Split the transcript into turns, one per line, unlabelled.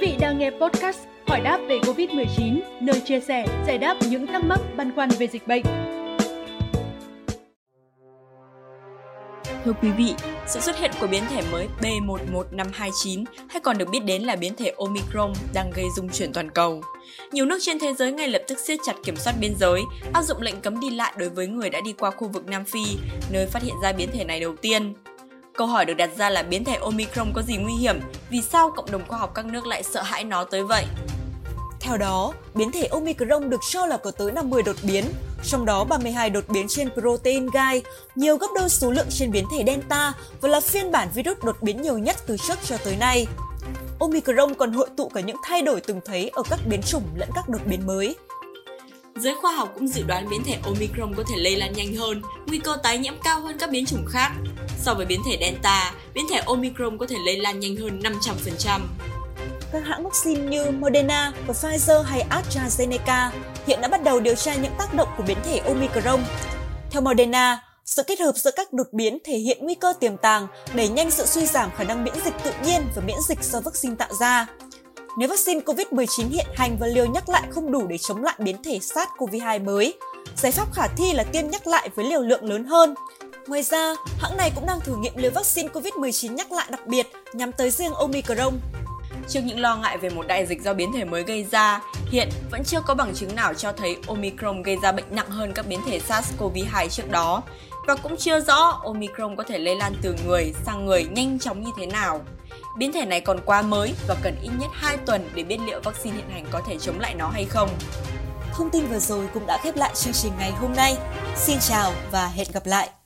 vị đang nghe podcast Hỏi đáp về Covid-19, nơi chia sẻ, giải đáp những thắc mắc băn khoăn về dịch bệnh.
Thưa quý vị, sự xuất hiện của biến thể mới B11529 hay còn được biết đến là biến thể Omicron đang gây rung chuyển toàn cầu. Nhiều nước trên thế giới ngay lập tức siết chặt kiểm soát biên giới, áp dụng lệnh cấm đi lại đối với người đã đi qua khu vực Nam Phi, nơi phát hiện ra biến thể này đầu tiên. Câu hỏi được đặt ra là biến thể Omicron có gì nguy hiểm? Vì sao cộng đồng khoa học các nước lại sợ hãi nó tới vậy?
Theo đó, biến thể Omicron được cho là có tới 50 đột biến, trong đó 32 đột biến trên protein gai, nhiều gấp đôi số lượng trên biến thể Delta và là phiên bản virus đột biến nhiều nhất từ trước cho tới nay. Omicron còn hội tụ cả những thay đổi từng thấy ở các biến chủng lẫn các đột biến mới.
Giới khoa học cũng dự đoán biến thể Omicron có thể lây lan nhanh hơn, nguy cơ tái nhiễm cao hơn các biến chủng khác. So với biến thể Delta, biến thể Omicron có thể lây lan nhanh hơn 500%.
Các hãng vaccine như Moderna và Pfizer hay AstraZeneca hiện đã bắt đầu điều tra những tác động của biến thể Omicron. Theo Moderna, sự kết hợp giữa các đột biến thể hiện nguy cơ tiềm tàng, đẩy nhanh sự suy giảm khả năng miễn dịch tự nhiên và miễn dịch do vaccine tạo ra. Nếu vaccine COVID-19 hiện hành và liều nhắc lại không đủ để chống lại biến thể SARS-CoV-2 mới, giải pháp khả thi là tiêm nhắc lại với liều lượng lớn hơn. Ngoài ra, hãng này cũng đang thử nghiệm liều vaccine COVID-19 nhắc lại đặc biệt nhằm tới riêng Omicron.
Trước những lo ngại về một đại dịch do biến thể mới gây ra, hiện vẫn chưa có bằng chứng nào cho thấy Omicron gây ra bệnh nặng hơn các biến thể SARS-CoV-2 trước đó và cũng chưa rõ Omicron có thể lây lan từ người sang người nhanh chóng như thế nào. Biến thể này còn quá mới và cần ít nhất 2 tuần để biết liệu vaccine hiện hành có thể chống lại nó hay không.
Thông tin vừa rồi cũng đã khép lại chương trình ngày hôm nay. Xin chào và hẹn gặp lại!